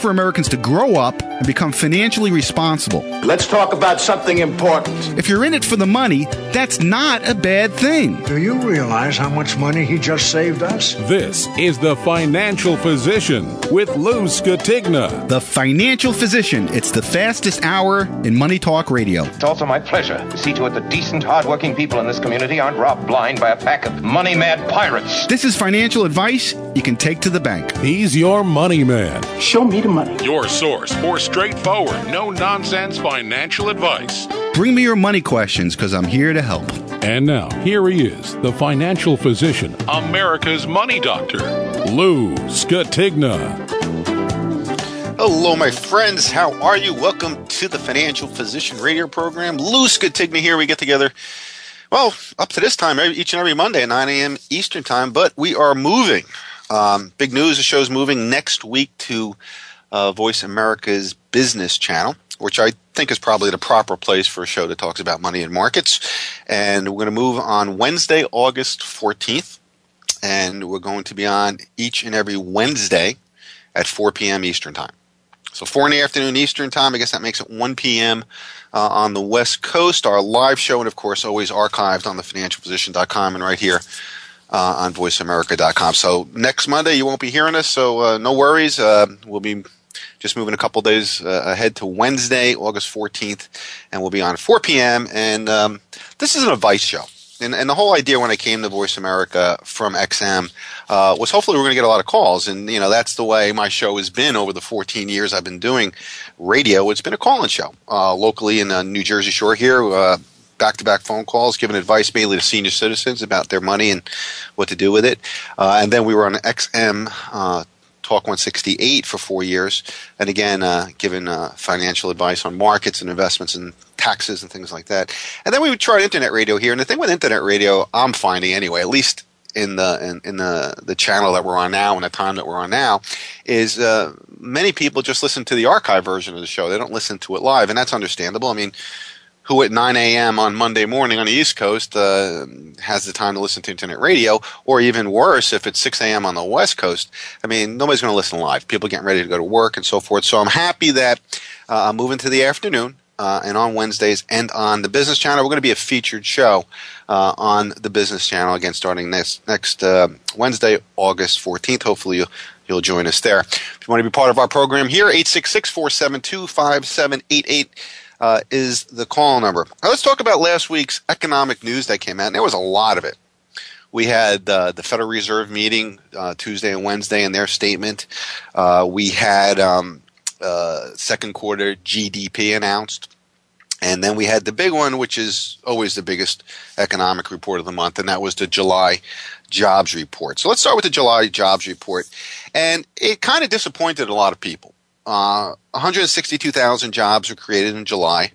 For Americans to grow up and become financially responsible. Let's talk about something important. If you're in it for the money, that's not a bad thing. Do you realize how much money he just saved us? This is The Financial Physician with Lou Scatigna. The Financial Physician. It's the fastest hour in Money Talk Radio. It's also my pleasure to see to it that decent, hardworking people in this community aren't robbed blind by a pack of money mad pirates. This is financial advice you can take to the bank. He's your money man. Show me the money. Your source for straightforward, no nonsense financial advice. Bring me your money questions because I'm here to help. And now, here he is, the financial physician, America's money doctor, Lou Scatigna. Hello, my friends. How are you? Welcome to the Financial Physician Radio Program. Lou Scatigna here. We get together, well, up to this time, each and every Monday at 9 a.m. Eastern Time, but we are moving. Um, big news the show's moving next week to uh, Voice America's business channel, which I think is probably the proper place for a show that talks about money and markets. And we're going to move on Wednesday, August 14th. And we're going to be on each and every Wednesday at 4 p.m. Eastern Time. So 4 in the afternoon Eastern Time, I guess that makes it 1 p.m. Uh, on the West Coast. Our live show, and of course, always archived on thefinancialphysician.com and right here uh, on voiceamerica.com. So next Monday, you won't be hearing us, so uh, no worries. Uh, we'll be just moving a couple days uh, ahead to Wednesday, August 14th, and we'll be on 4 p.m. And um, this is an advice show. And, and the whole idea when I came to Voice America from XM uh, was hopefully we're going to get a lot of calls. And, you know, that's the way my show has been over the 14 years I've been doing radio. It's been a call-in show uh, locally in the New Jersey Shore here. Uh, back-to-back phone calls, giving advice mainly to senior citizens about their money and what to do with it. Uh, and then we were on XM uh, Talk 168 for four years, and again, uh, giving uh, financial advice on markets and investments and taxes and things like that. And then we would try internet radio here. And the thing with internet radio, I'm finding anyway, at least in the in, in the the channel that we're on now and the time that we're on now, is uh, many people just listen to the archive version of the show. They don't listen to it live, and that's understandable. I mean who at 9 a.m. on Monday morning on the East Coast uh, has the time to listen to internet radio, or even worse, if it's 6 a.m. on the West Coast. I mean, nobody's going to listen live. People getting ready to go to work and so forth. So I'm happy that uh, I'm moving to the afternoon. Uh, and on Wednesdays and on the business channel, we're going to be a featured show uh, on the business channel again, starting next next uh, Wednesday, August 14th. Hopefully, you'll, you'll join us there. If you want to be part of our program here, 866 472 5788 uh, is the call number. Now let's talk about last week's economic news that came out. And there was a lot of it. We had uh, the Federal Reserve meeting uh, Tuesday and Wednesday and their statement. Uh, we had um, uh, second quarter GDP announced. And then we had the big one, which is always the biggest economic report of the month, and that was the July jobs report. So let's start with the July jobs report. And it kind of disappointed a lot of people. Uh, 162,000 jobs were created in July.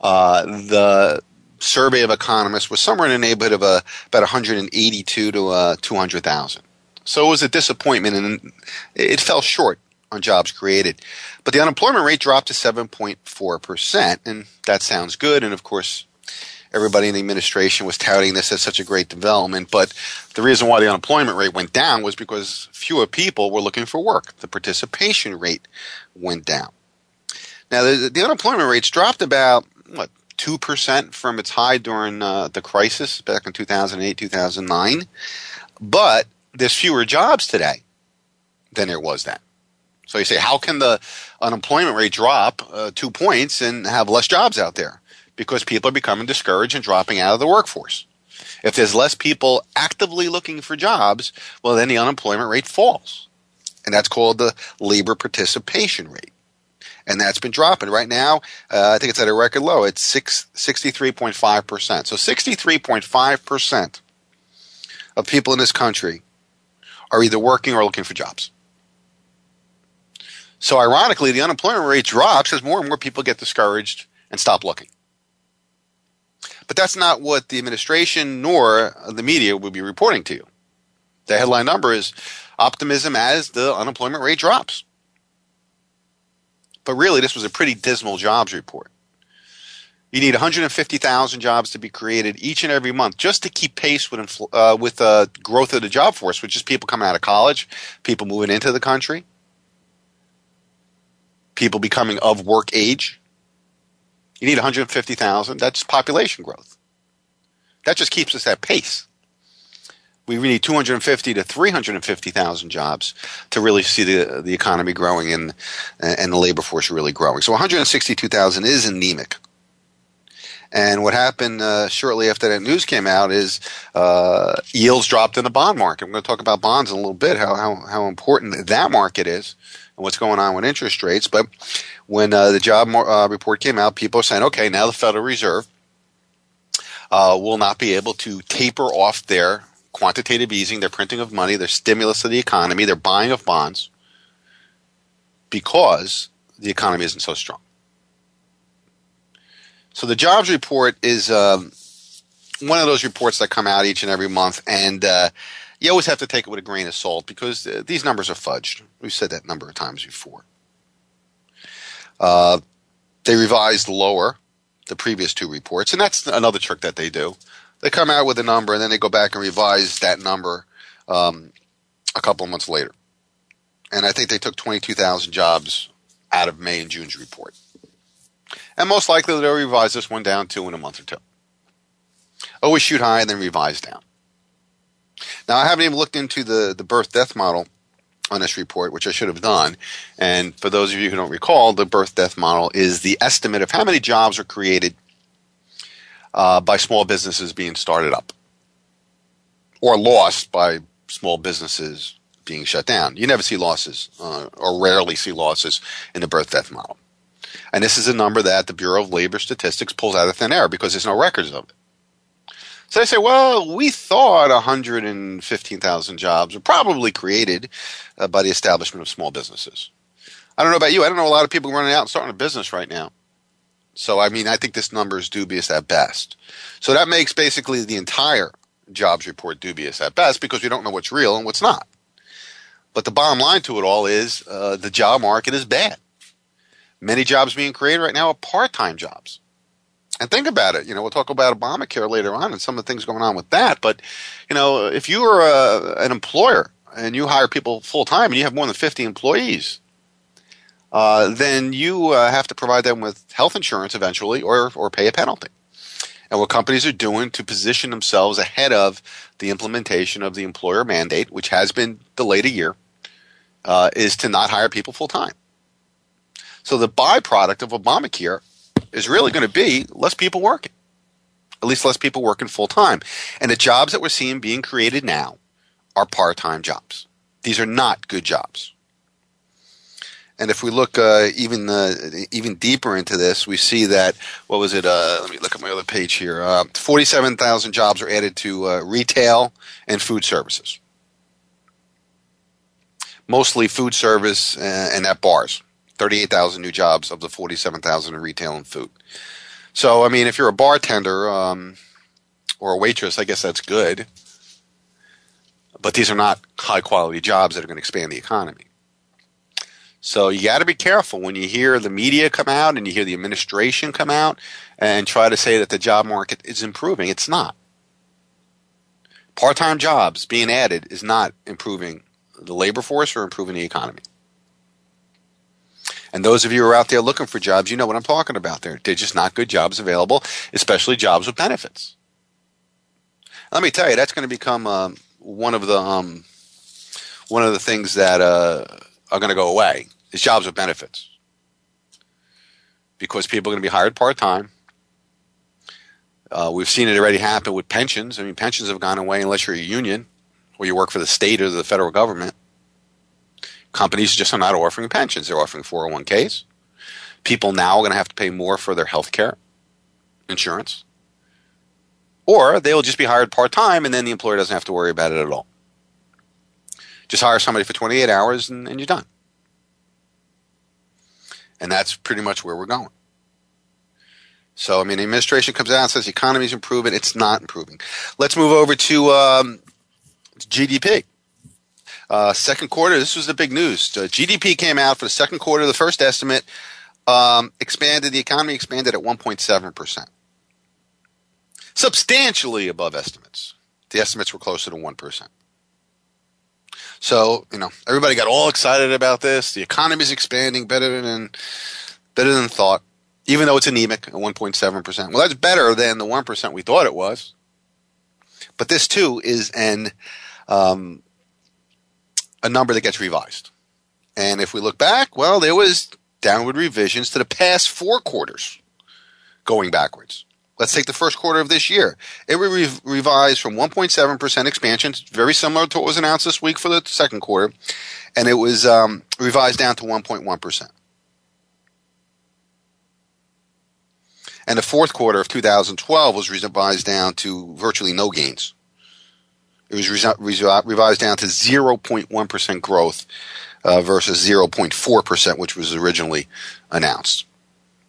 Uh, the survey of economists was somewhere in the neighborhood of uh, about 182 to uh, 200,000. So it was a disappointment, and it fell short on jobs created. But the unemployment rate dropped to 7.4%, and that sounds good. And of course, everybody in the administration was touting this as such a great development. But the reason why the unemployment rate went down was because fewer people were looking for work. The participation rate went down. Now, the, the unemployment rates dropped about, what, 2% from its high during uh, the crisis back in 2008, 2009. But there's fewer jobs today than there was then. So you say, how can the unemployment rate drop uh, two points and have less jobs out there? Because people are becoming discouraged and dropping out of the workforce. If there's less people actively looking for jobs, well, then the unemployment rate falls. And that's called the labor participation rate. and that's been dropping. Right now, uh, I think it's at a record low. It's six, 63.5%. So 63.5% of people in this country are either working or looking for jobs. So ironically, the unemployment rate drops as more and more people get discouraged and stop looking. But that's not what the administration nor the media will be reporting to you. The headline number is optimism as the unemployment rate drops. But really, this was a pretty dismal jobs report. You need 150,000 jobs to be created each and every month just to keep pace with infl- uh, with uh, growth of the job force, which is people coming out of college, people moving into the country, people becoming of work age. You need 150,000. That's population growth. That just keeps us at pace we need 250 to 350,000 jobs to really see the the economy growing and and the labor force really growing. So 162,000 is anemic. And what happened uh, shortly after that news came out is uh, yields dropped in the bond market. I'm going to talk about bonds in a little bit, how, how, how important that market is and what's going on with interest rates. But when uh, the job uh, report came out, people are saying, okay, now the Federal Reserve uh, will not be able to taper off their quantitative easing, their printing of money, their stimulus of the economy, their buying of bonds because the economy isn't so strong. So the jobs report is um, one of those reports that come out each and every month, and uh, you always have to take it with a grain of salt because uh, these numbers are fudged. We've said that number of times before. Uh, they revised lower the previous two reports, and that's another trick that they do they come out with a number and then they go back and revise that number um, a couple of months later. And I think they took 22,000 jobs out of May and June's report. And most likely they'll revise this one down two in a month or two. Always shoot high and then revise down. Now I haven't even looked into the, the birth death model on report, which I should have done. And for those of you who don't recall, the birth death model is the estimate of how many jobs are created uh, by small businesses being started up or lost by small businesses being shut down. You never see losses, uh, or rarely see losses in the birth death model. And this is a number that the Bureau of Labor Statistics pulls out of thin air because there's no records of it. So they say, well, we thought 115,000 jobs were probably created uh, by the establishment of small businesses. I don't know about you. I don't know a lot of people running out and starting a business right now. So, I mean, I think this number is dubious at best. So that makes basically the entire jobs report dubious at best because we don't know what's real and what's not. But the bottom line to it all is uh, the job market is bad. Many jobs being created right now are part-time jobs. And think about it. You know, we'll talk about Obamacare later on and some of the things going on with that. But, you know, if you are a, an employer and you hire people full time and you have more than 50 employees, uh, then you uh, have to provide them with health insurance eventually or, or pay a penalty. And what companies are doing to position themselves ahead of the implementation of the employer mandate, which has been delayed a year, uh, is to not hire people full time. So the byproduct of Obamacare is really going to be less people working, at least less people working full time. And the jobs that we're seeing being created now are part time jobs. These are not good jobs. And if we look uh, even uh, even deeper into this, we see that what was it? Uh, let me look at my other page here. Uh, forty-seven thousand jobs are added to uh, retail and food services, mostly food service uh, and at bars. Thirty-eight thousand new jobs of the forty-seven thousand in retail and food. So, I mean, if you're a bartender um, or a waitress, I guess that's good. But these are not high-quality jobs that are going to expand the economy. So you got to be careful when you hear the media come out and you hear the administration come out and try to say that the job market is improving. It's not. Part time jobs being added is not improving the labor force or improving the economy. And those of you who are out there looking for jobs, you know what I'm talking about there. They're just not good jobs available, especially jobs with benefits. Let me tell you, that's going to become um, one of the um, one of the things that uh, are going to go away is jobs with benefits because people are going to be hired part time. Uh, we've seen it already happen with pensions. I mean, pensions have gone away unless you're a union or you work for the state or the federal government. Companies just are not offering pensions; they're offering 401ks. people now are going to have to pay more for their health care insurance. Or they'll just be hired part time and then the employer doesn't have to worry about it at all. Just hire somebody for 28 hours and, and you're done. And that's pretty much where we're going. So, I mean, the administration comes out and says the economy is improving. It's not improving. Let's move over to um, GDP. Uh, second quarter, this was the big news. Uh, GDP came out for the second quarter. The first estimate um, expanded, the economy expanded at 1.7%. Substantially above estimates. The estimates were closer to 1%. So, you know, everybody got all excited about this. The economy is expanding better than better than thought, even though it's anemic at 1.7%. Well, that's better than the 1% we thought it was. But this too is an um, a number that gets revised. And if we look back, well, there was downward revisions to the past four quarters going backwards. Let's take the first quarter of this year. It was revised from 1.7% expansion, very similar to what was announced this week for the second quarter, and it was um, revised down to 1.1%. And the fourth quarter of 2012 was revised down to virtually no gains. It was revised down to 0.1% growth uh, versus 0.4%, which was originally announced.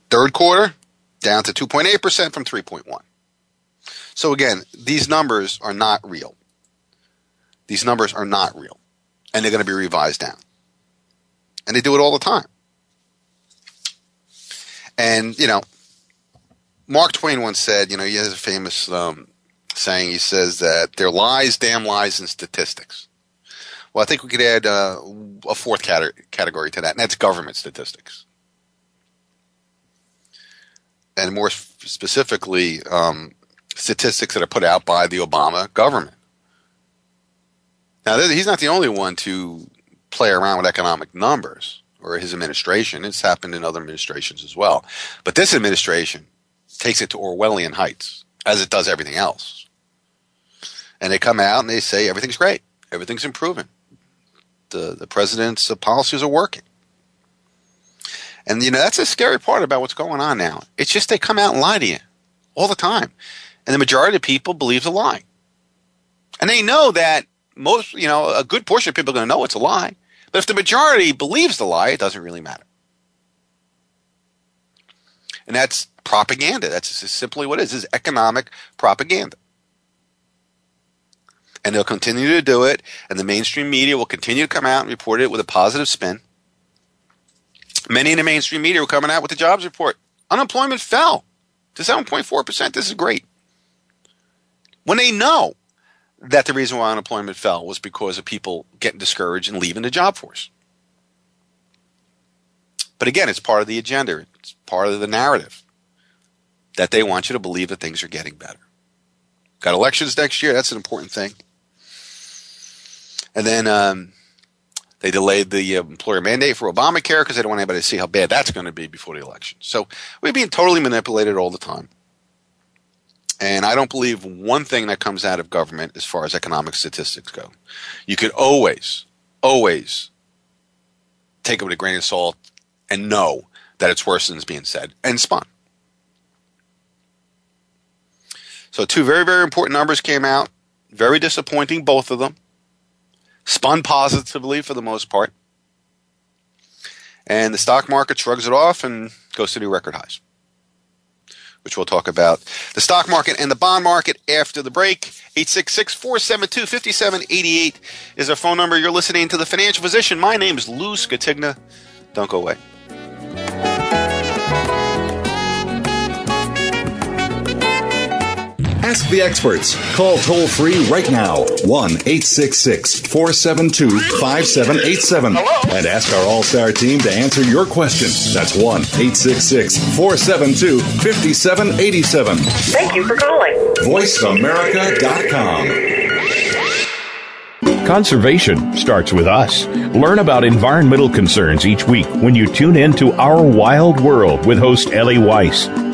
Third quarter, down to 2.8% from 3.1. So again, these numbers are not real. These numbers are not real. And they're going to be revised down. And they do it all the time. And, you know, Mark Twain once said, you know, he has a famous um, saying. He says that there are lies, damn lies, and statistics. Well, I think we could add uh, a fourth category to that, and that's government statistics and more specifically, um, statistics that are put out by the Obama government. Now, he's not the only one to play around with economic numbers or his administration. It's happened in other administrations as well. But this administration takes it to Orwellian heights, as it does everything else. And they come out and they say everything's great, everything's improving. The, the president's uh, policies are working. And you know, that's a scary part about what's going on now. It's just they come out and lie to you all the time. And the majority of people believe the lie. And they know that most, you know, a good portion of people are going to know it's a lie. But if the majority believes the lie, it doesn't really matter. And that's propaganda. That's simply what it is. It's economic propaganda. And they'll continue to do it, and the mainstream media will continue to come out and report it with a positive spin. Many in the mainstream media were coming out with the jobs report. Unemployment fell to 7.4%. This is great. When they know that the reason why unemployment fell was because of people getting discouraged and leaving the job force. But again, it's part of the agenda, it's part of the narrative that they want you to believe that things are getting better. Got elections next year, that's an important thing. And then um, they delayed the uh, employer mandate for Obamacare because they don't want anybody to see how bad that's going to be before the election. So we're being totally manipulated all the time. And I don't believe one thing that comes out of government as far as economic statistics go. You could always, always take it with a grain of salt and know that it's worse than is being said and spun. So two very, very important numbers came out. Very disappointing, both of them spun positively for the most part. And the stock market shrugs it off and goes to new record highs, which we'll talk about. The stock market and the bond market after the break. 866 472 5788 is our phone number. You're listening to The Financial Physician. My name is Lou Scatigna. Don't go away. Ask the experts. Call toll free right now 1 866 472 5787 and ask our All Star team to answer your question. That's 1 866 472 5787. Thank you for calling. VoiceAmerica.com. Conservation starts with us. Learn about environmental concerns each week when you tune in to Our Wild World with host Ellie Weiss.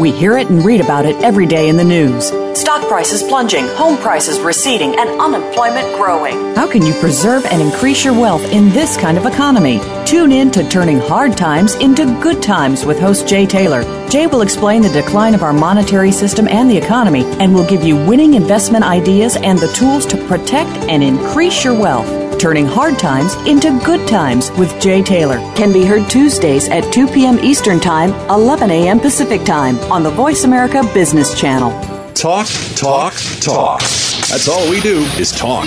We hear it and read about it every day in the news. Stock prices plunging, home prices receding, and unemployment growing. How can you preserve and increase your wealth in this kind of economy? Tune in to Turning Hard Times into Good Times with host Jay Taylor. Jay will explain the decline of our monetary system and the economy and will give you winning investment ideas and the tools to protect and increase your wealth. Turning Hard Times into Good Times with Jay Taylor can be heard Tuesdays at 2 p.m. Eastern Time, 11 a.m. Pacific Time on the Voice America Business Channel. Talk, talk, talk. That's all we do is talk.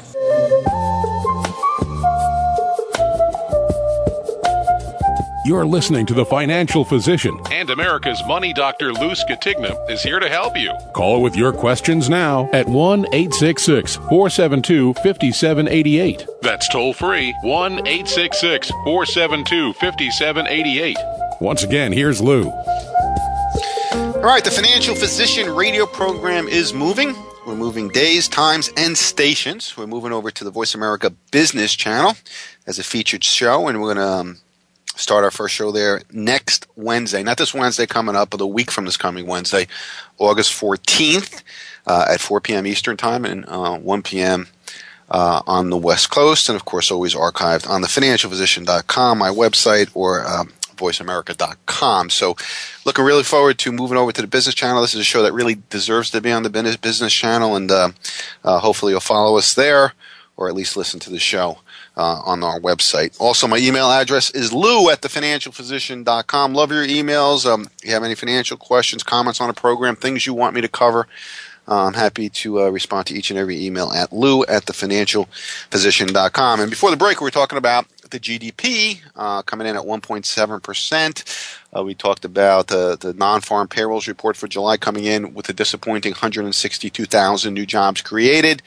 You're listening to The Financial Physician, and America's Money Doctor Lou Scatigna is here to help you. Call with your questions now at 1 866 472 5788. That's toll free 1 866 472 5788. Once again, here's Lou. All right, the Financial Physician radio program is moving. We're moving days, times, and stations. We're moving over to the Voice America Business Channel as a featured show, and we're going to um, start our first show there next Wednesday. Not this Wednesday coming up, but a week from this coming Wednesday, August 14th uh, at 4 p.m. Eastern Time and uh, 1 p.m. Uh, on the West Coast, and of course, always archived on the financialphysician.com, my website, or um, voiceamerica.com. So, looking really forward to moving over to the business channel. This is a show that really deserves to be on the business channel, and uh, uh, hopefully, you'll follow us there or at least listen to the show. Uh, on our website. Also, my email address is lou at thefinancialphysician.com. Love your emails. Um, if you have any financial questions, comments on a program, things you want me to cover, uh, I'm happy to uh, respond to each and every email at lou at thefinancialphysician.com. And before the break, we were talking about the GDP uh, coming in at 1.7%. Uh, we talked about the, the non-farm payrolls report for July coming in with a disappointing 162,000 new jobs created.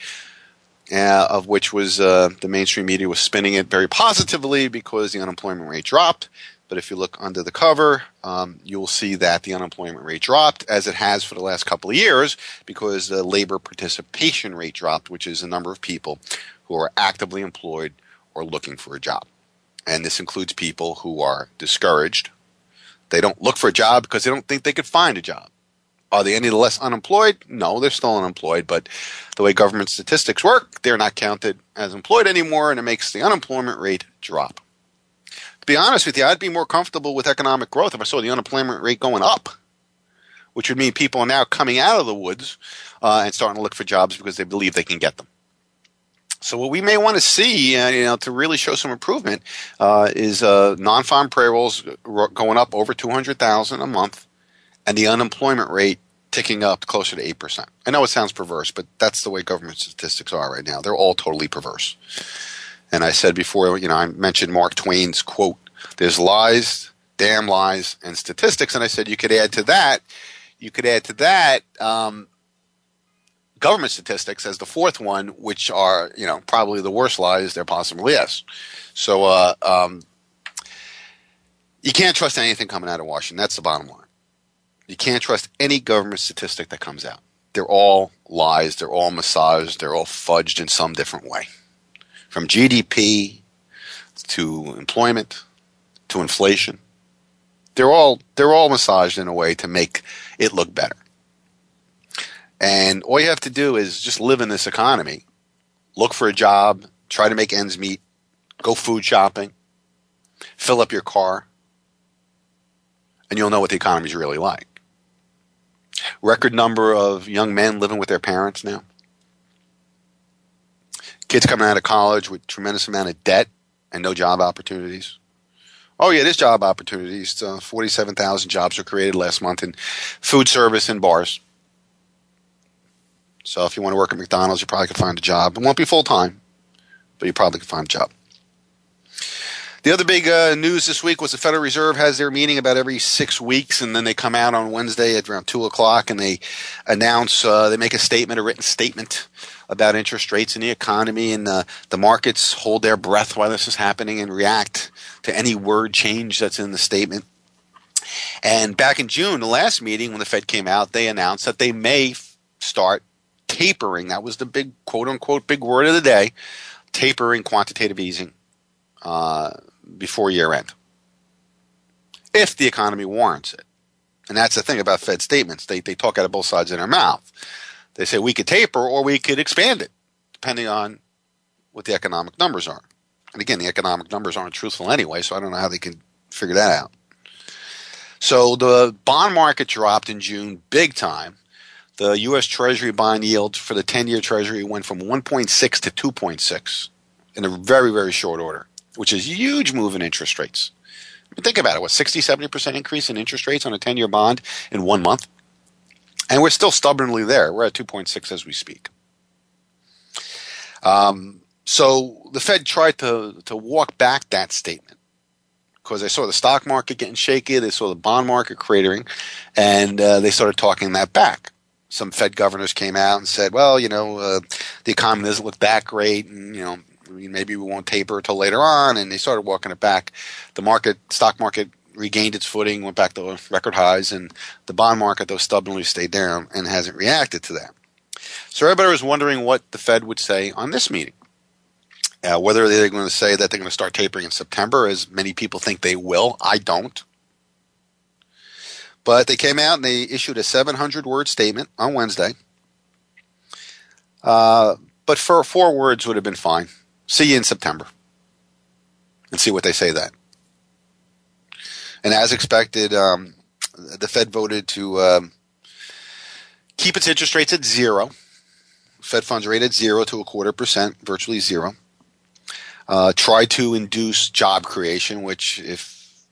Uh, of which was uh, the mainstream media was spinning it very positively because the unemployment rate dropped. But if you look under the cover, um, you will see that the unemployment rate dropped, as it has for the last couple of years, because the labor participation rate dropped, which is the number of people who are actively employed or looking for a job. And this includes people who are discouraged. They don't look for a job because they don't think they could find a job. Are they any less unemployed? No, they're still unemployed, but the way government statistics work, they're not counted as employed anymore, and it makes the unemployment rate drop. To be honest with you, I'd be more comfortable with economic growth if I saw the unemployment rate going up, which would mean people are now coming out of the woods uh, and starting to look for jobs because they believe they can get them. So what we may want to see, uh, you know, to really show some improvement, uh, is uh, non-farm payrolls going up over two hundred thousand a month, and the unemployment rate ticking up closer to 8%. I know it sounds perverse, but that's the way government statistics are right now. They're all totally perverse. And I said before, you know, I mentioned Mark Twain's quote, there's lies, damn lies, and statistics. And I said you could add to that, you could add to that um, government statistics as the fourth one, which are, you know, probably the worst lies there possibly is. So uh, um, you can't trust anything coming out of Washington. That's the bottom line. You can't trust any government statistic that comes out. They're all lies. They're all massaged. They're all fudged in some different way. From GDP to employment to inflation. They're all they're all massaged in a way to make it look better. And all you have to do is just live in this economy, look for a job, try to make ends meet, go food shopping, fill up your car, and you'll know what the economy is really like record number of young men living with their parents now. Kids coming out of college with tremendous amount of debt and no job opportunities. Oh yeah, there's job opportunities. Uh, Forty-seven thousand jobs were created last month in food service and bars. So if you want to work at McDonald's, you probably could find a job. It won't be full time, but you probably could find a job. The other big uh, news this week was the Federal Reserve has their meeting about every six weeks, and then they come out on Wednesday at around two o'clock and they announce, uh, they make a statement, a written statement about interest rates in the economy, and uh, the markets hold their breath while this is happening and react to any word change that's in the statement. And back in June, the last meeting when the Fed came out, they announced that they may start tapering. That was the big quote unquote big word of the day tapering quantitative easing uh, before year end, if the economy warrants it. And that's the thing about Fed statements. They, they talk out of both sides of their mouth. They say we could taper or we could expand it, depending on what the economic numbers are. And again, the economic numbers aren't truthful anyway, so I don't know how they can figure that out. So the bond market dropped in June big time. The U.S. Treasury bond yield for the 10 year Treasury went from 1.6 to 2.6 in a very, very short order, which is a huge move in interest rates. Think about it what, 60, 70% increase in interest rates on a 10 year bond in one month? And we're still stubbornly there. We're at 2.6 as we speak. Um, so the Fed tried to, to walk back that statement because they saw the stock market getting shaky, they saw the bond market cratering, and uh, they started talking that back. Some Fed governors came out and said, "Well, you know, uh, the economy doesn't look that great, and you know, maybe we won't taper until later on." And they started walking it back. The market, stock market, regained its footing, went back to record highs, and the bond market, though stubbornly stayed down and hasn't reacted to that. So everybody was wondering what the Fed would say on this meeting. Uh, whether they're going to say that they're going to start tapering in September, as many people think they will, I don't. But they came out and they issued a 700 word statement on Wednesday. Uh, but for four words would have been fine. See you in September. And see what they say then. And as expected, um, the Fed voted to um, keep its interest rates at zero. Fed funds rate at zero to a quarter percent, virtually zero uh, try to induce job creation, which if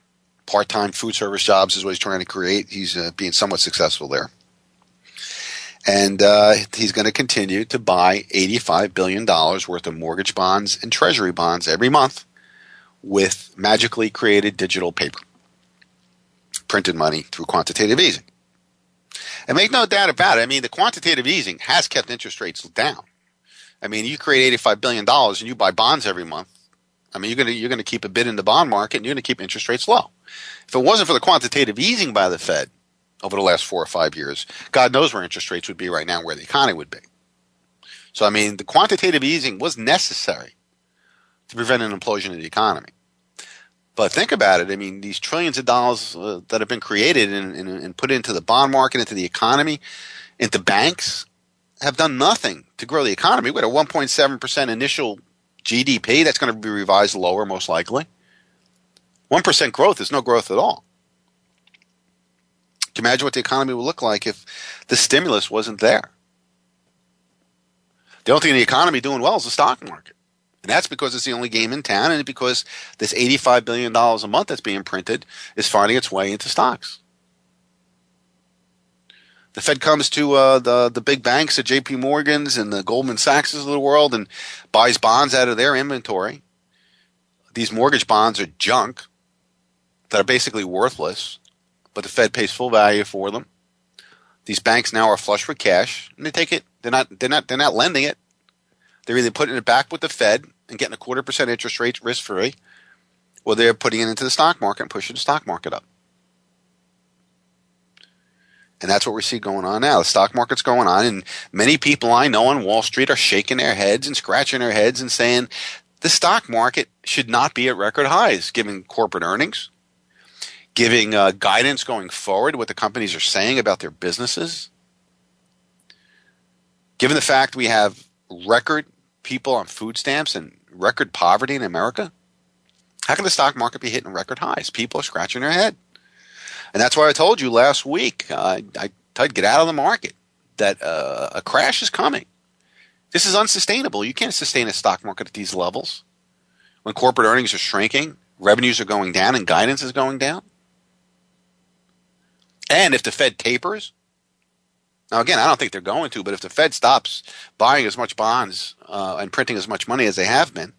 part-time food service jobs is what he's trying to create, he's uh, being somewhat successful there. And uh, he's going to continue to buy $85 billion worth of mortgage bonds and treasury bonds every month with magically created digital paper, printed money through quantitative easing. And make no doubt about it, I mean, the quantitative easing has kept interest rates down. I mean, you create eighty-five billion dollars and you buy bonds every month. I mean, you're gonna you're gonna keep a bid in the bond market and you're gonna keep interest rates low. If it wasn't for the quantitative easing by the Fed over the last four or five years, God knows where interest rates would be right now, where the economy would be. So, I mean, the quantitative easing was necessary to prevent an implosion of the economy. But think about it. I mean, these trillions of dollars uh, that have been created and, and, and put into the bond market, into the economy, into banks, have done nothing to grow the economy. We had a 1.7% initial GDP. That's going to be revised lower, most likely. 1% growth is no growth at all. Can you imagine what the economy would look like if the stimulus wasn't there? The only thing in the economy doing well is the stock market. And that's because it's the only game in town and because this $85 billion a month that's being printed is finding its way into stocks. The Fed comes to uh, the the big banks, the J.P. Morgans and the Goldman Sachs of the world, and buys bonds out of their inventory. These mortgage bonds are junk that are basically worthless, but the Fed pays full value for them. These banks now are flush with cash, and they take it. They're not. They're not. They're not lending it. They're either putting it back with the Fed and getting a quarter percent interest rate risk free, or they're putting it into the stock market and pushing the stock market up. And that's what we see going on now. The stock market's going on, and many people I know on Wall Street are shaking their heads and scratching their heads and saying the stock market should not be at record highs, given corporate earnings, giving uh, guidance going forward, what the companies are saying about their businesses. Given the fact we have record people on food stamps and record poverty in America, how can the stock market be hitting record highs? People are scratching their head. And that's why I told you last week, uh, I told get out of the market, that uh, a crash is coming. This is unsustainable. You can't sustain a stock market at these levels when corporate earnings are shrinking, revenues are going down, and guidance is going down. And if the Fed tapers, now again, I don't think they're going to, but if the Fed stops buying as much bonds uh, and printing as much money as they have been,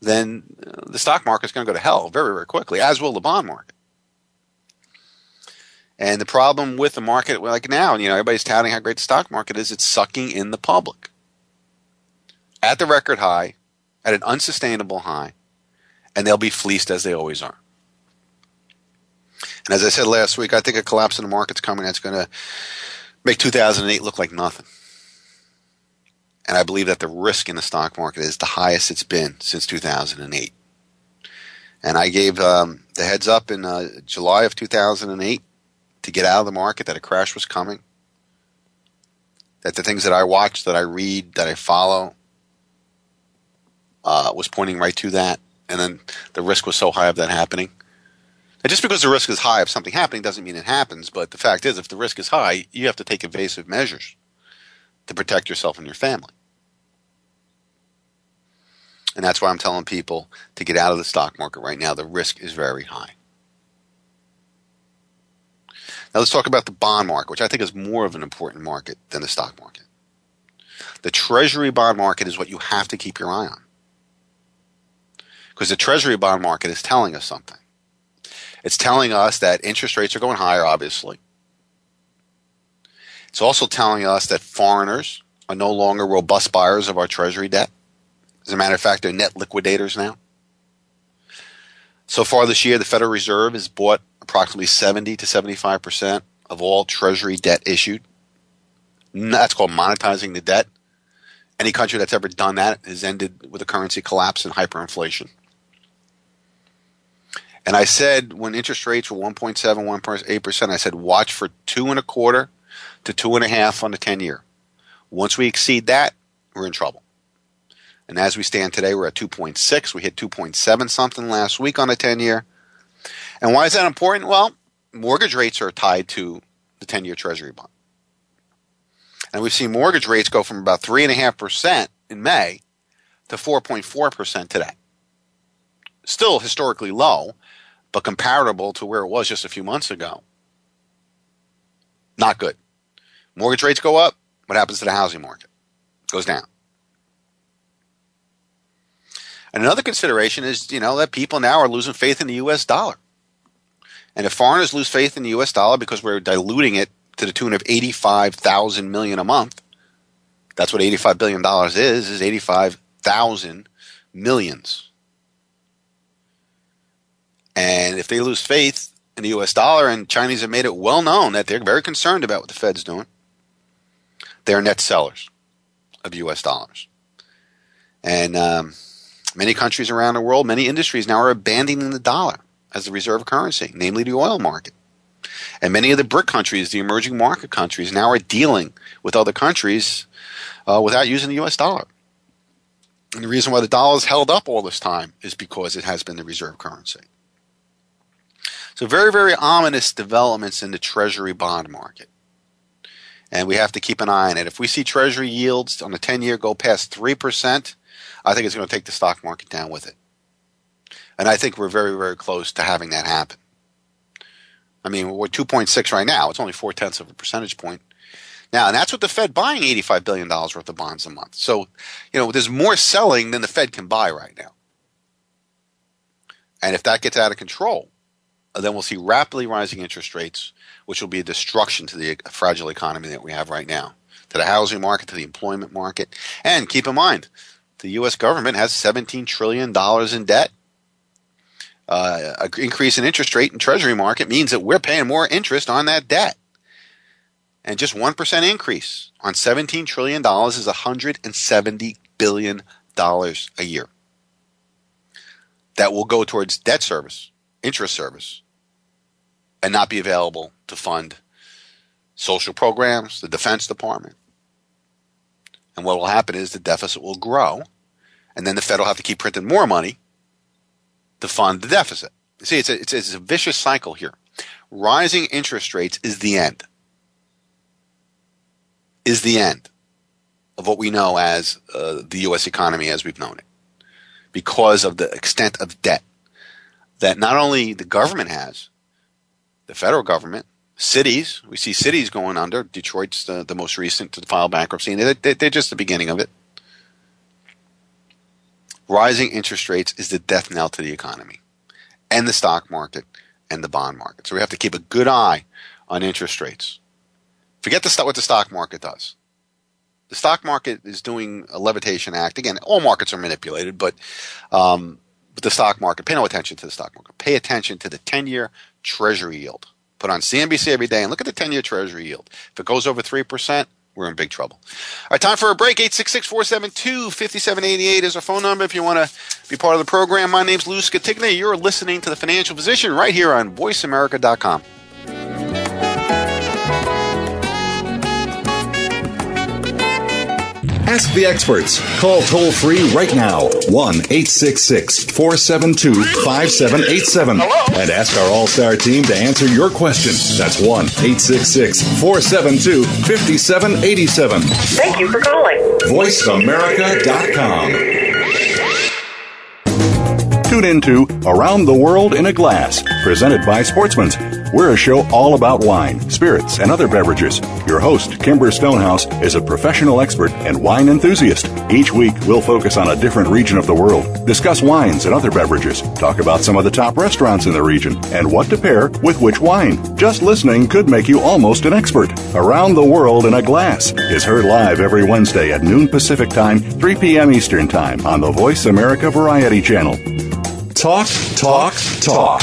then uh, the stock market's going to go to hell very, very quickly, as will the bond market. And the problem with the market, like now, you know, everybody's touting how great the stock market is. It's sucking in the public at the record high, at an unsustainable high, and they'll be fleeced as they always are. And as I said last week, I think a collapse in the market's coming that's going to make 2008 look like nothing. And I believe that the risk in the stock market is the highest it's been since 2008. And I gave um, the heads up in uh, July of 2008 to get out of the market that a crash was coming. That the things that I watch, that I read, that I follow uh, was pointing right to that. And then the risk was so high of that happening. And just because the risk is high of something happening doesn't mean it happens. But the fact is, if the risk is high, you have to take evasive measures to protect yourself and your family. And that's why I'm telling people to get out of the stock market right now. The risk is very high. Now let's talk about the bond market, which I think is more of an important market than the stock market. The treasury bond market is what you have to keep your eye on. Because the treasury bond market is telling us something. It's telling us that interest rates are going higher, obviously. It's also telling us that foreigners are no longer robust buyers of our treasury debt. As a matter of fact, they're net liquidators now. So far this year, the Federal Reserve has bought approximately 70 to 75 percent of all Treasury debt issued. That's called monetizing the debt. Any country that's ever done that has ended with a currency collapse and hyperinflation. And I said when interest rates were 1.7, 1.8 percent, I said watch for two and a quarter to two and a half on the 10 year. Once we exceed that, we're in trouble. And as we stand today, we're at 2.6. We hit 2.7 something last week on a 10 year. And why is that important? Well, mortgage rates are tied to the 10 year Treasury bond. And we've seen mortgage rates go from about 3.5% in May to 4.4% today. Still historically low, but comparable to where it was just a few months ago. Not good. Mortgage rates go up. What happens to the housing market? Goes down. And another consideration is, you know, that people now are losing faith in the U.S. dollar. And if foreigners lose faith in the U.S. dollar because we're diluting it to the tune of 85,000 million a month, that's what 85 billion dollars is, is 85,000 millions. And if they lose faith in the U.S. dollar, and Chinese have made it well known that they're very concerned about what the Fed's doing, they're net sellers of U.S. dollars. And um, many countries around the world, many industries now are abandoning the dollar as the reserve currency, namely the oil market. And many of the BRIC countries, the emerging market countries, now are dealing with other countries uh, without using the US dollar. And the reason why the dollar has held up all this time is because it has been the reserve currency. So, very, very ominous developments in the treasury bond market. And we have to keep an eye on it. If we see treasury yields on the 10 year go past 3%, I think it's going to take the stock market down with it. And I think we're very, very close to having that happen. I mean, we're 2.6 right now. It's only four tenths of a percentage point. Now, and that's with the Fed buying $85 billion worth of bonds a month. So, you know, there's more selling than the Fed can buy right now. And if that gets out of control, then we'll see rapidly rising interest rates, which will be a destruction to the fragile economy that we have right now, to the housing market, to the employment market. And keep in mind, the U.S. government has $17 trillion in debt uh, an increase in interest rate in treasury market means that we're paying more interest on that debt. And just 1% increase on $17 trillion is $170 billion a year. That will go towards debt service, interest service, and not be available to fund social programs, the Defense Department. And what will happen is the deficit will grow, and then the Fed will have to keep printing more money to fund the deficit. See, it's a, it's, it's a vicious cycle here. Rising interest rates is the end. Is the end of what we know as uh, the U.S. economy as we've known it, because of the extent of debt that not only the government has, the federal government, cities. We see cities going under. Detroit's the, the most recent to file bankruptcy, and they're, they're just the beginning of it. rising interest rates is the death knell to the economy and the stock market and the bond market. So we have to keep a good eye on interest rates. Forget the, what the stock market does. The stock market is doing a levitation act. Again, all markets are manipulated, but, um, but the stock market, pay no attention to the stock market. Pay attention to the 10 year treasury yield. Put on CNBC every day and look at the 10 year treasury yield. If it goes over 3%, we're in big trouble. All right, time for a break. 866-472-5788 is our phone number if you want to be part of the program. My name's Lou Scatigna. You're listening to The Financial Physician right here on VoiceAmerica.com. Ask the experts. Call toll free right now 1 866 472 5787 and ask our All Star team to answer your question. That's 1 866 472 5787. Thank you for calling. VoiceAmerica.com. Tune into Around the World in a Glass, presented by Sportsman's. We're a show all about wine, spirits, and other beverages. Your host, Kimber Stonehouse, is a professional expert and wine enthusiast. Each week, we'll focus on a different region of the world, discuss wines and other beverages, talk about some of the top restaurants in the region, and what to pair with which wine. Just listening could make you almost an expert. Around the World in a Glass is heard live every Wednesday at noon Pacific Time, 3 p.m. Eastern Time on the Voice America Variety Channel. Talk, talk, talk.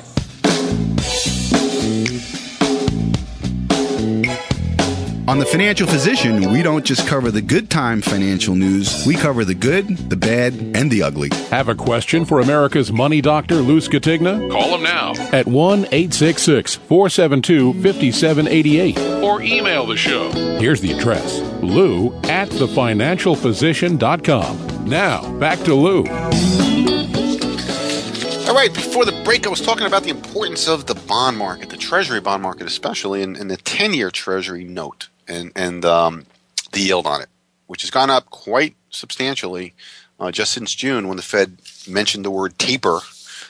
On The Financial Physician, we don't just cover the good time financial news, we cover the good, the bad, and the ugly. Have a question for America's money doctor, Lou Scatigna? Call him now at 1 866 472 5788 or email the show. Here's the address lou at thefinancialphysician.com. Now, back to Lou. All right, before the break, I was talking about the importance of the bond market, the Treasury bond market, especially, and, and the 10 year Treasury note and, and um, the yield on it, which has gone up quite substantially uh, just since June when the Fed mentioned the word taper,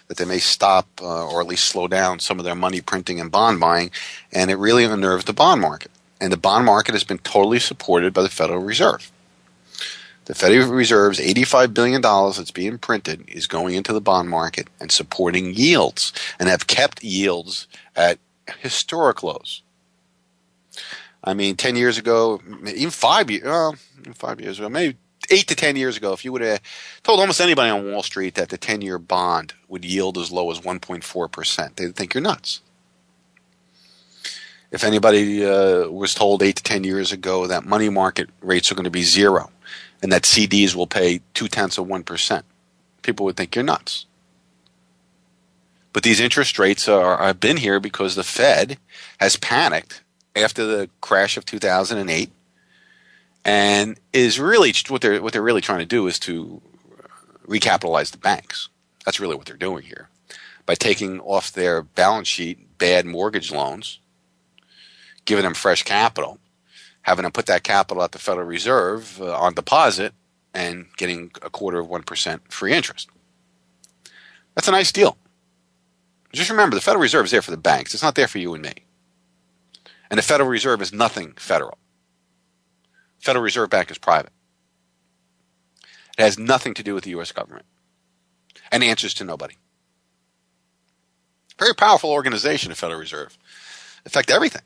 that they may stop uh, or at least slow down some of their money printing and bond buying, and it really unnerved the bond market. And the bond market has been totally supported by the Federal Reserve. The Federal Reserve's $85 billion that's being printed is going into the bond market and supporting yields and have kept yields at historic lows. I mean, 10 years ago, even five years, well, five years ago, maybe eight to 10 years ago, if you would have told almost anybody on Wall Street that the 10 year bond would yield as low as 1.4%, they'd think you're nuts. If anybody uh, was told eight to 10 years ago that money market rates are going to be zero, and that CDs will pay two tenths of 1%. People would think you're nuts. But these interest rates are, have been here because the Fed has panicked after the crash of 2008 and is really what they're what they're really trying to do is to recapitalize the banks. That's really what they're doing here by taking off their balance sheet bad mortgage loans, giving them fresh capital, having them put that capital at the Federal Reserve uh, on deposit and getting a quarter of 1% free interest. That's a nice deal. Just remember, the Federal Reserve is there for the banks. It's not there for you and me. And the Federal Reserve is nothing federal. Federal Reserve Bank is private. It has nothing to do with the U.S. government and answers to nobody. Very powerful organization, the Federal Reserve. Affect everything.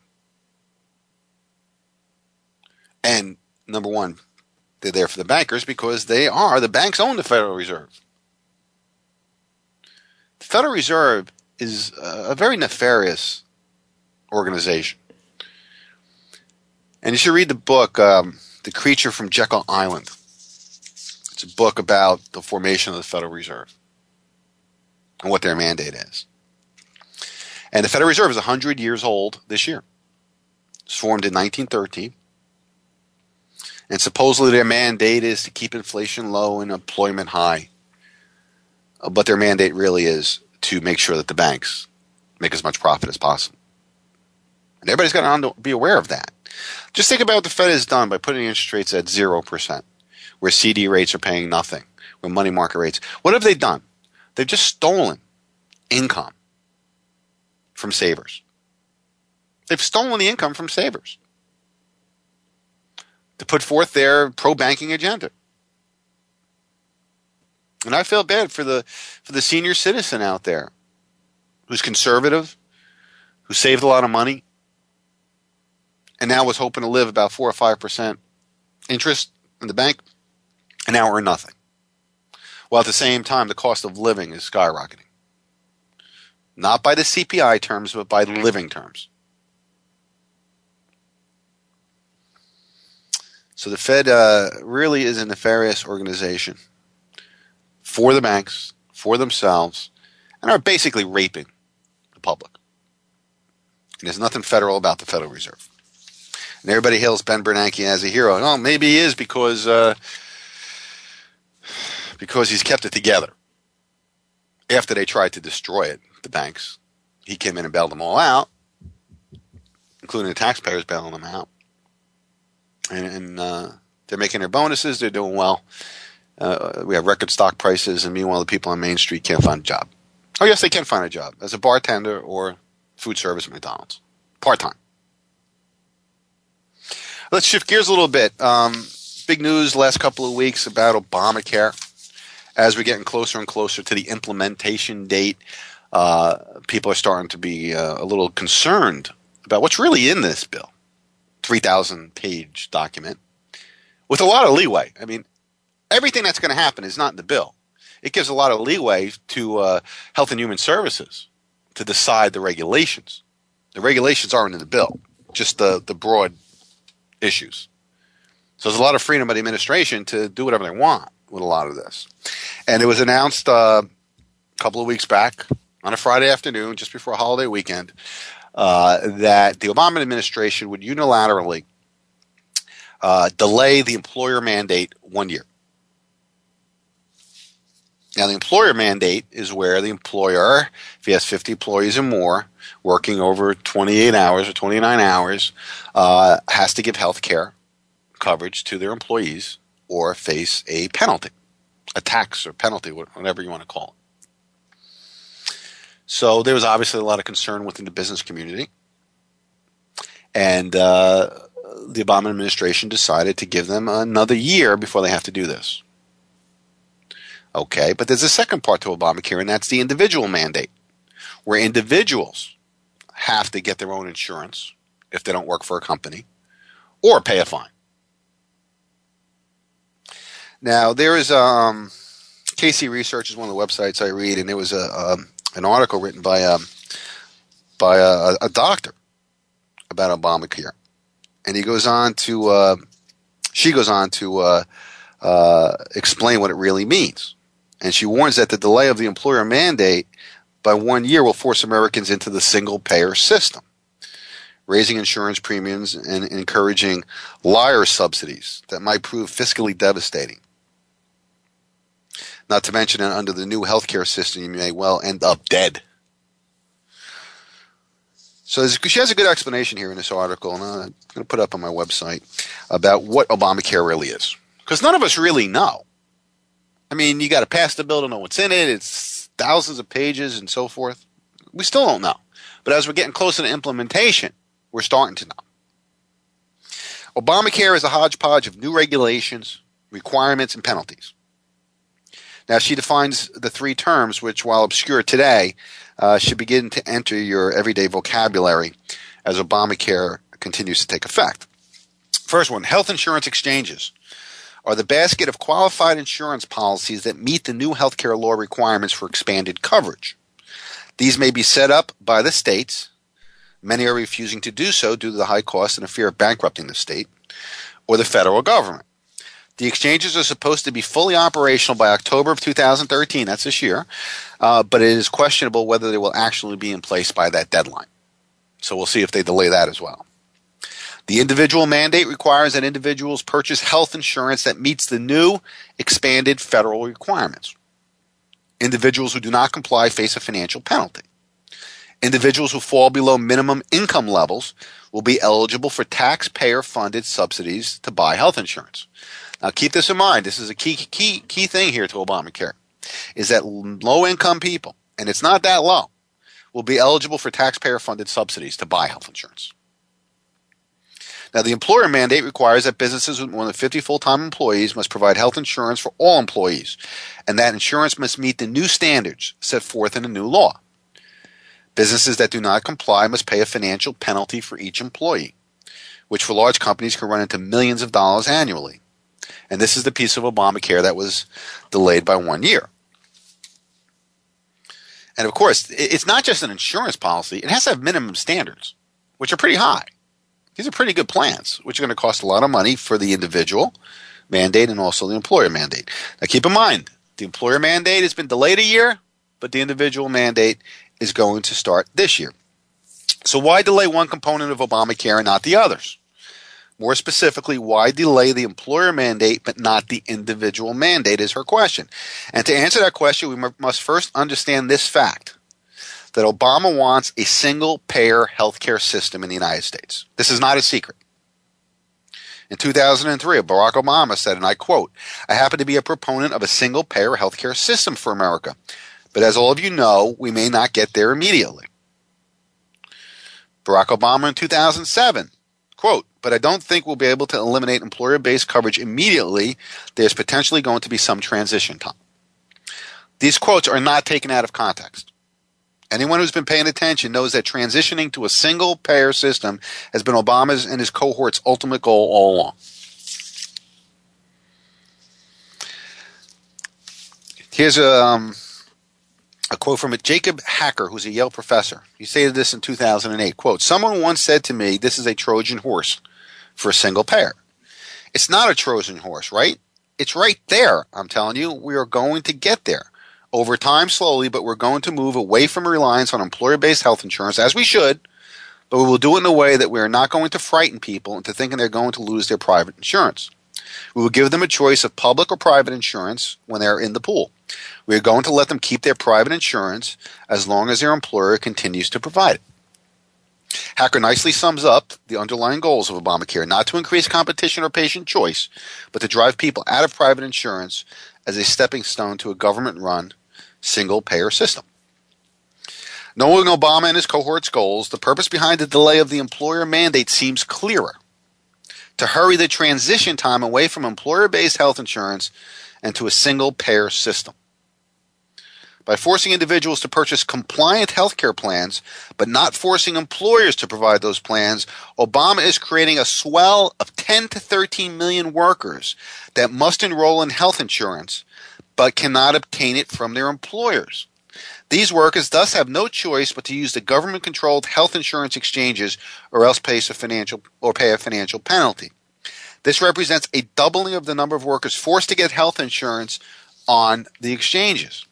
And number one, they're there for the bankers because they are, the banks own the Federal Reserve. The Federal Reserve is a very nefarious organization. And you should read the book, um, The Creature from Jekyll Island. It's a book about the formation of the Federal Reserve and what their mandate is. And the Federal Reserve is 100 years old this year. It's formed in 1913. And supposedly their mandate is to keep inflation low and employment high. Uh, but their mandate really is to make sure that the banks make as much profit as possible. And everybody's got to be aware of that. Just think about what the Fed has done by putting interest rates at 0%, where CD rates are paying nothing, where money market rates. What have they done? They've just stolen income from savers. They've stolen the income from savers to put forth their pro banking agenda. And I feel bad for the for the senior citizen out there who's conservative, who saved a lot of money, and now was hoping to live about four or five percent interest in the bank, and now earn nothing. While at the same time, the cost of living is skyrocketing. Not by the CPI terms, but by living terms. So the Fed uh, really is a nefarious organization for the banks, for themselves, and are basically raping the public. And there's nothing federal about the Federal Reserve. And everybody hails Ben Bernanke as a hero. Well, maybe he is because uh, because he's kept it together. After they tried to destroy it, the banks, he came in and bailed them all out, including the taxpayers bailing them out. And, and uh, they're making their bonuses. They're doing well. Uh, we have record stock prices, and meanwhile, the people on Main Street can't find a job. Oh, yes, they can find a job as a bartender or food service at McDonald's, part time. Let's shift gears a little bit. Um, big news last couple of weeks about Obamacare. As we're getting closer and closer to the implementation date, uh, people are starting to be uh, a little concerned about what's really in this bill. 3,000 page document with a lot of leeway. I mean, everything that's going to happen is not in the bill. It gives a lot of leeway to uh, Health and Human Services to decide the regulations. The regulations aren't in the bill, just the, the broad issues. So there's a lot of freedom by the administration to do whatever they want with a lot of this. And it was announced uh, a couple of weeks back on a Friday afternoon, just before a holiday weekend, uh, that the Obama administration would unilaterally uh, delay the employer mandate one year. Now, the employer mandate is where the employer, if he has 50 employees or more, working over 28 hours or 29 hours, uh, has to give health care coverage to their employees or face a penalty, a tax or penalty, whatever you want to call it. So there was obviously a lot of concern within the business community. And uh, the Obama administration decided to give them another year before they have to do this. Okay, but there's a second part to Obamacare, and that's the individual mandate, where individuals have to get their own insurance if they don't work for a company or pay a fine. Now, there is um, Casey Research is one of the websites I read, and there was a um, an article written by um, by a, a, doctor about Obamacare, and he goes on to uh, she goes on to uh, uh, explain what it really means. And she warns that the delay of the employer mandate by one year will force Americans into the single payer system, raising insurance premiums and encouraging liar subsidies that might prove fiscally devastating. Not to mention that under the new healthcare system, you may well end up dead. So she has a good explanation here in this article, and I'm going to put up on my website about what Obamacare really is. Because none of us really know. I mean, you got to pass the bill to know what's in it. It's thousands of pages and so forth. We still don't know. But as we're getting closer to implementation, we're starting to know. Obamacare is a hodgepodge of new regulations, requirements, and penalties. Now, she defines the three terms, which, while obscure today, uh, should begin to enter your everyday vocabulary as Obamacare continues to take effect. First one health insurance exchanges are the basket of qualified insurance policies that meet the new healthcare law requirements for expanded coverage. These may be set up by the states. Many are refusing to do so due to the high cost and a fear of bankrupting the state or the federal government. The exchanges are supposed to be fully operational by October of 2013. That's this year. Uh, but it is questionable whether they will actually be in place by that deadline. So we'll see if they delay that as well. The individual mandate requires that individuals purchase health insurance that meets the new expanded federal requirements. Individuals who do not comply face a financial penalty. Individuals who fall below minimum income levels will be eligible for taxpayer funded subsidies to buy health insurance. Now keep this in mind. This is a key, key, key thing here to Obamacare is that low income people, and it's not that low, will be eligible for taxpayer funded subsidies to buy health insurance. Now, the employer mandate requires that businesses with more than 50 full time employees must provide health insurance for all employees, and that insurance must meet the new standards set forth in the new law. Businesses that do not comply must pay a financial penalty for each employee, which for large companies can run into millions of dollars annually. And this is the piece of Obamacare that was delayed by one year. And of course, it's not just an insurance policy, it has to have minimum standards, which are pretty high. These are pretty good plans, which are going to cost a lot of money for the individual mandate and also the employer mandate. Now, keep in mind, the employer mandate has been delayed a year, but the individual mandate is going to start this year. So, why delay one component of Obamacare and not the others? More specifically, why delay the employer mandate but not the individual mandate is her question. And to answer that question, we must first understand this fact that Obama wants a single payer healthcare system in the United States. This is not a secret. In 2003, Barack Obama said, and I quote, I happen to be a proponent of a single payer healthcare system for America. But as all of you know, we may not get there immediately. Barack Obama in 2007, quote, but I don't think we'll be able to eliminate employer based coverage immediately. There's potentially going to be some transition time. These quotes are not taken out of context. Anyone who's been paying attention knows that transitioning to a single payer system has been Obama's and his cohort's ultimate goal all along. Here's a, um, a quote from a Jacob Hacker, who's a Yale professor. He stated this in 2008. Quote, Someone once said to me, this is a Trojan horse for a single payer. It's not a Trojan horse, right? It's right there. I'm telling you, we are going to get there over time slowly, but we're going to move away from reliance on employer based health insurance, as we should, but we will do it in a way that we are not going to frighten people into thinking they're going to lose their private insurance. We will give them a choice of public or private insurance when they're in the pool. We are going to let them keep their private insurance as long as their employer continues to provide it. Hacker nicely sums up the underlying goals of Obamacare not to increase competition or patient choice, but to drive people out of private insurance as a stepping stone to a government run single payer system. Knowing Obama and his cohort's goals, the purpose behind the delay of the employer mandate seems clearer to hurry the transition time away from employer based health insurance and to a single payer system. By forcing individuals to purchase compliant health care plans, but not forcing employers to provide those plans, Obama is creating a swell of 10 to 13 million workers that must enroll in health insurance but cannot obtain it from their employers. These workers thus have no choice but to use the government controlled health insurance exchanges or else pay a financial or pay a financial penalty. This represents a doubling of the number of workers forced to get health insurance on the exchanges.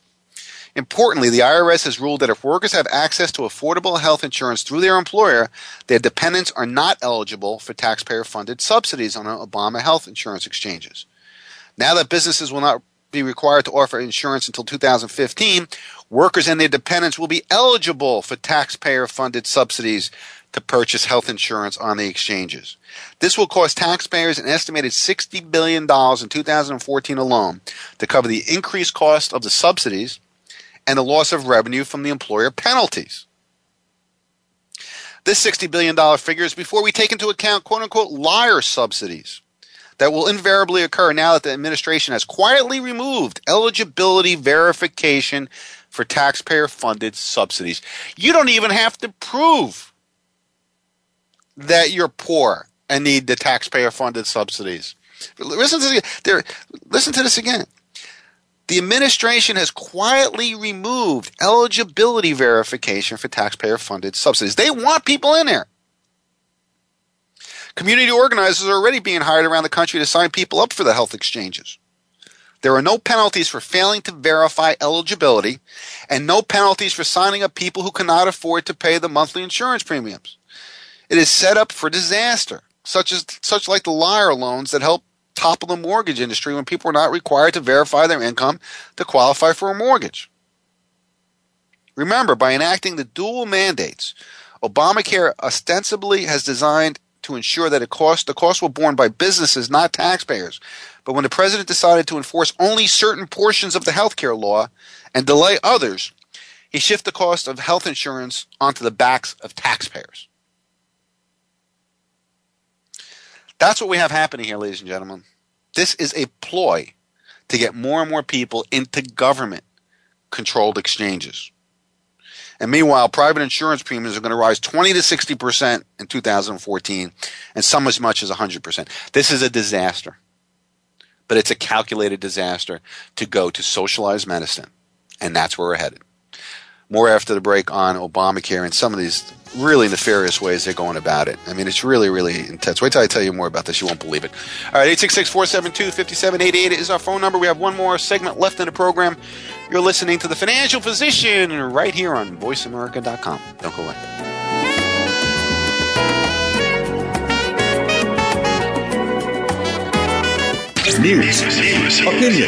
Importantly, the IRS has ruled that if workers have access to affordable health insurance through their employer, their dependents are not eligible for taxpayer funded subsidies on Obama health insurance exchanges. Now that businesses will not be required to offer insurance until 2015, workers and their dependents will be eligible for taxpayer funded subsidies to purchase health insurance on the exchanges. This will cost taxpayers an estimated $60 billion in 2014 alone to cover the increased cost of the subsidies and the loss of revenue from the employer penalties. This $60 billion figure is before we take into account quote unquote liar subsidies that will invariably occur now that the administration has quietly removed eligibility verification for taxpayer funded subsidies. You don't even have to prove that you're poor and need the taxpayer funded subsidies. Listen to, this, listen to this again. The administration has quietly removed eligibility verification for taxpayer funded subsidies. They want people in there. Community organizers are already being hired around the country to sign people up for the health exchanges. There are no penalties for failing to verify eligibility and no penalties for signing up people who cannot afford to pay the monthly insurance premiums. It is set up for disaster, such as such like the liar loans that help topple the mortgage industry when people are not required to verify their income to qualify for a mortgage. Remember, by enacting the dual mandates, Obamacare ostensibly has designed to ensure that cost, the costs were borne by businesses, not taxpayers. But when the president decided to enforce only certain portions of the health care law and delay others, he shifted the cost of health insurance onto the backs of taxpayers. That's what we have happening here, ladies and gentlemen. This is a ploy to get more and more people into government controlled exchanges. And meanwhile, private insurance premiums are going to rise 20 to 60% in 2014 and some as much as 100%. This is a disaster. But it's a calculated disaster to go to socialized medicine. And that's where we're headed. More after the break on Obamacare and some of these really nefarious ways they're going about it. I mean, it's really, really intense. Wait till I tell you more about this. You won't believe it. All right, 866 472 5788 is our phone number. We have one more segment left in the program. You're listening to The Financial Physician right here on VoiceAmerica.com. Don't go away. News, opinion,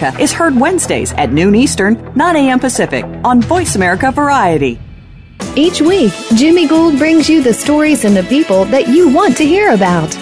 is heard Wednesdays at noon Eastern, 9 a.m. Pacific on Voice America Variety. Each week, Jimmy Gould brings you the stories and the people that you want to hear about.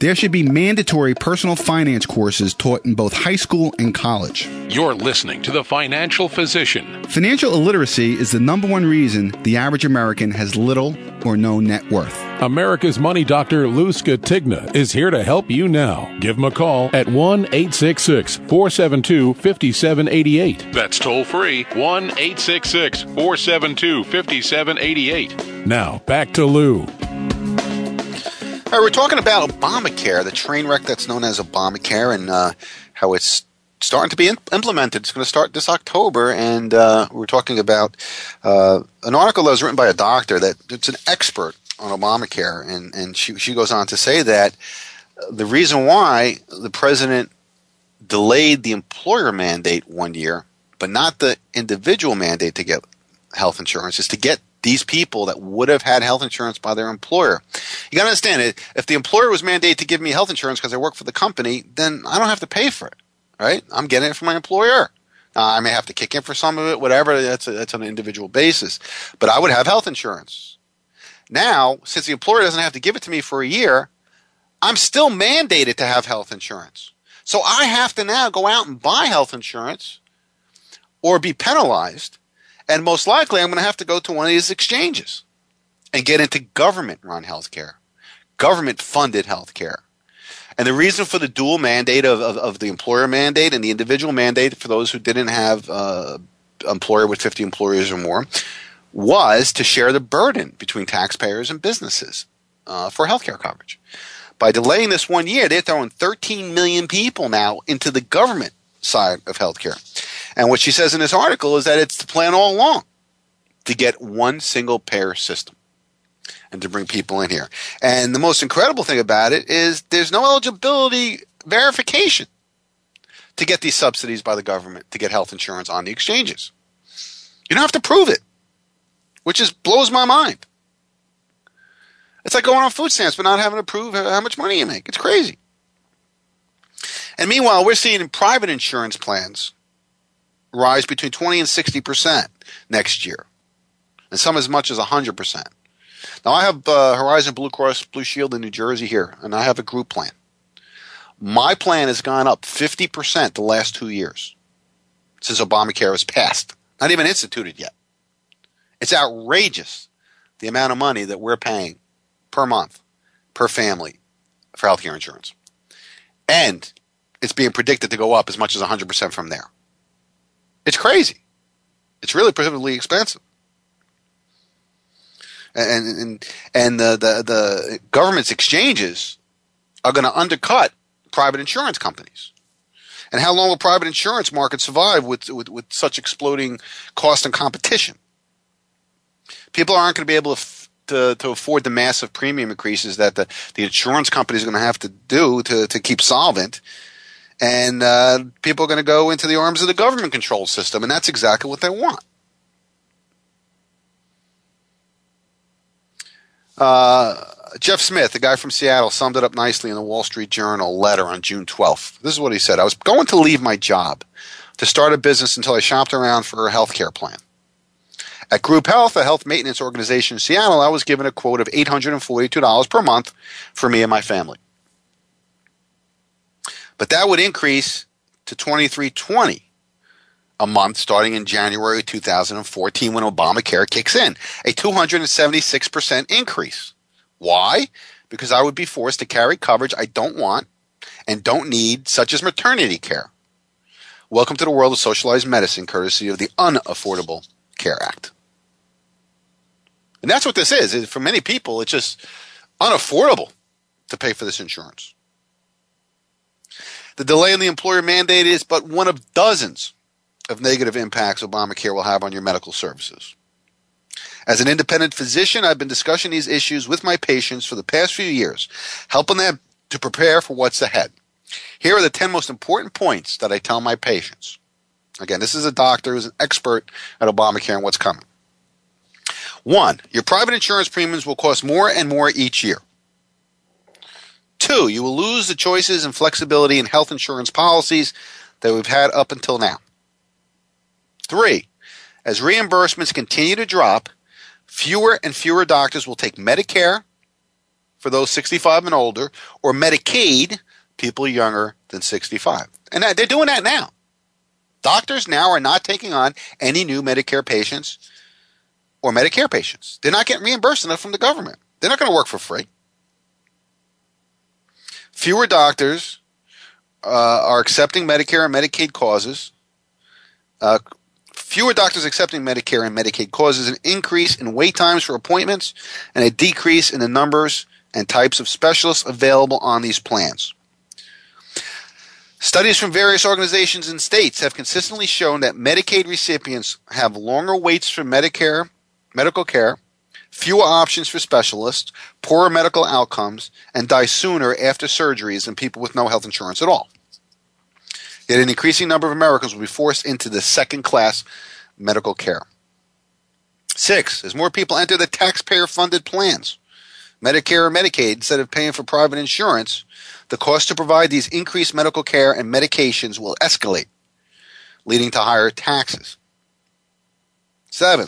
There should be mandatory personal finance courses taught in both high school and college. You're listening to The Financial Physician. Financial illiteracy is the number one reason the average American has little or no net worth. America's Money Doctor Lou Scatigna is here to help you now. Give him a call at 1 866 472 5788. That's toll free 1 866 472 5788. Now, back to Lou. All right, we're talking about Obamacare, the train wreck that's known as Obamacare, and uh, how it's starting to be implemented. It's going to start this October, and uh, we're talking about uh, an article that was written by a doctor that it's an expert on Obamacare, and and she she goes on to say that the reason why the president delayed the employer mandate one year, but not the individual mandate to get health insurance, is to get these people that would have had health insurance by their employer. You got to understand it. If the employer was mandated to give me health insurance because I work for the company, then I don't have to pay for it, right? I'm getting it from my employer. Uh, I may have to kick in for some of it, whatever. That's a, that's on an individual basis, but I would have health insurance. Now, since the employer doesn't have to give it to me for a year, I'm still mandated to have health insurance. So I have to now go out and buy health insurance or be penalized and most likely, I'm going to have to go to one of these exchanges and get into government run healthcare, government funded healthcare. And the reason for the dual mandate of, of, of, the employer mandate and the individual mandate for those who didn't have uh, employer with 50 employees or more was to share the burden between taxpayers and businesses uh, for healthcare coverage. By delaying this one year, they're throwing 13 million people now into the government side of healthcare. And what she says in this article is that it's the plan all along to get one single payer system and to bring people in here. And the most incredible thing about it is there's no eligibility verification to get these subsidies by the government to get health insurance on the exchanges. You don't have to prove it, which just blows my mind. It's like going on food stamps but not having to prove how much money you make. It's crazy. And meanwhile, we're seeing private insurance plans rise between 20 and 60% next year, and some as much as 100%. Now, I have uh, Horizon Blue Cross Blue Shield in New Jersey here, and I have a group plan. My plan has gone up 50% the last two years since Obamacare was passed, not even instituted yet. It's outrageous the amount of money that we're paying per month, per family for health care insurance. And it's being predicted to go up as much as 100% from there. It's crazy. It's really prohibitively expensive. And, and, and the, the, the government's exchanges are going to undercut private insurance companies. And how long will private insurance markets survive with, with, with such exploding cost and competition? People aren't going to be able to, f- to, to afford the massive premium increases that the, the insurance companies are going to have to do to, to keep solvent and uh, people are going to go into the arms of the government control system, and that's exactly what they want. Uh, Jeff Smith, the guy from Seattle, summed it up nicely in the Wall Street Journal letter on June 12th. This is what he said I was going to leave my job to start a business until I shopped around for a health care plan. At Group Health, a health maintenance organization in Seattle, I was given a quote of $842 per month for me and my family. But that would increase to 2320 a month starting in January 2014 when Obamacare kicks in, a 276% increase. Why? Because I would be forced to carry coverage I don't want and don't need, such as maternity care. Welcome to the world of socialized medicine, courtesy of the Unaffordable Care Act. And that's what this is. For many people, it's just unaffordable to pay for this insurance. The delay in the employer mandate is but one of dozens of negative impacts Obamacare will have on your medical services. As an independent physician, I've been discussing these issues with my patients for the past few years, helping them to prepare for what's ahead. Here are the 10 most important points that I tell my patients. Again, this is a doctor who's an expert at Obamacare and what's coming. One, your private insurance premiums will cost more and more each year. Two, you will lose the choices and flexibility in health insurance policies that we've had up until now. Three, as reimbursements continue to drop, fewer and fewer doctors will take Medicare for those 65 and older or Medicaid, people younger than 65. And they're doing that now. Doctors now are not taking on any new Medicare patients or Medicare patients. They're not getting reimbursed enough from the government. They're not going to work for free. Fewer doctors uh, are accepting Medicare and Medicaid causes. Uh, fewer doctors accepting Medicare and Medicaid causes an increase in wait times for appointments and a decrease in the numbers and types of specialists available on these plans. Studies from various organizations and states have consistently shown that Medicaid recipients have longer waits for Medicare medical care fewer options for specialists, poorer medical outcomes, and die sooner after surgeries than people with no health insurance at all. Yet an increasing number of Americans will be forced into the second class medical care. Six, as more people enter the taxpayer funded plans, Medicare or Medicaid, instead of paying for private insurance, the cost to provide these increased medical care and medications will escalate, leading to higher taxes. Seven,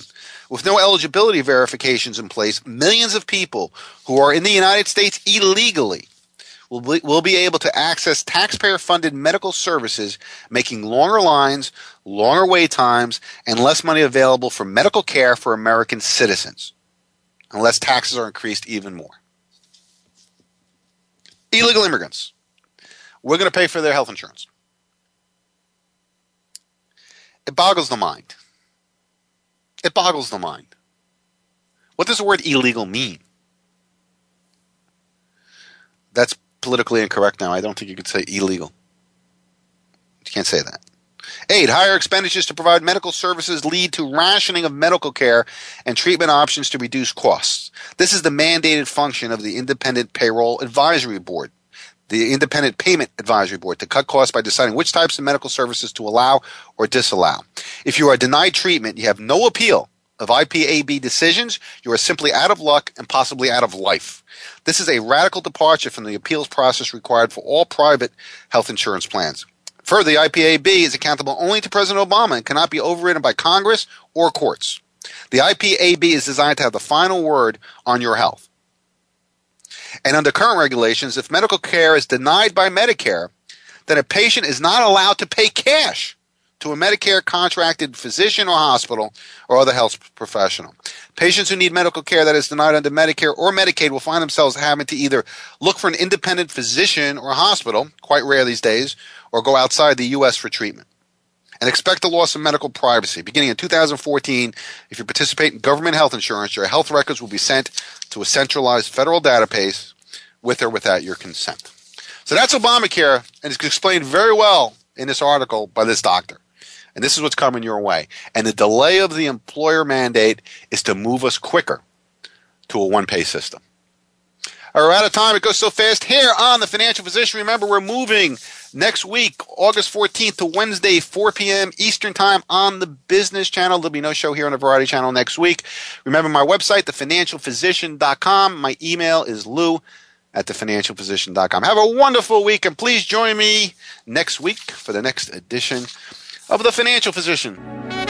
with no eligibility verifications in place, millions of people who are in the United States illegally will be, will be able to access taxpayer funded medical services, making longer lines, longer wait times, and less money available for medical care for American citizens, unless taxes are increased even more. Illegal immigrants. We're going to pay for their health insurance. It boggles the mind it boggles the mind. What does the word illegal mean? That's politically incorrect now. I don't think you could say illegal. You can't say that. Eight, higher expenditures to provide medical services lead to rationing of medical care and treatment options to reduce costs. This is the mandated function of the Independent Payroll Advisory Board. The Independent Payment Advisory Board, to cut costs by deciding which types of medical services to allow or disallow. If you are denied treatment, you have no appeal of IPAB decisions. You are simply out of luck and possibly out of life. This is a radical departure from the appeals process required for all private health insurance plans. Further, the IPAB is accountable only to President Obama and cannot be overridden by Congress or courts. The IPAB is designed to have the final word on your health. And under current regulations, if medical care is denied by Medicare, then a patient is not allowed to pay cash to a Medicare contracted physician or hospital or other health professional. Patients who need medical care that is denied under Medicare or Medicaid will find themselves having to either look for an independent physician or hospital, quite rare these days, or go outside the U.S. for treatment. And expect a loss of medical privacy. Beginning in 2014, if you participate in government health insurance, your health records will be sent to a centralized federal database with or without your consent. So that's Obamacare, and it's explained very well in this article by this doctor. And this is what's coming your way. And the delay of the employer mandate is to move us quicker to a one pay system. We're out of time. It goes so fast here on the Financial Physician. Remember, we're moving next week, August 14th to Wednesday, 4 p.m. Eastern Time on the Business Channel. There'll be no show here on the Variety Channel next week. Remember my website, thefinancialphysician.com. My email is lou at thefinancialphysician.com. Have a wonderful week, and please join me next week for the next edition of The Financial Physician.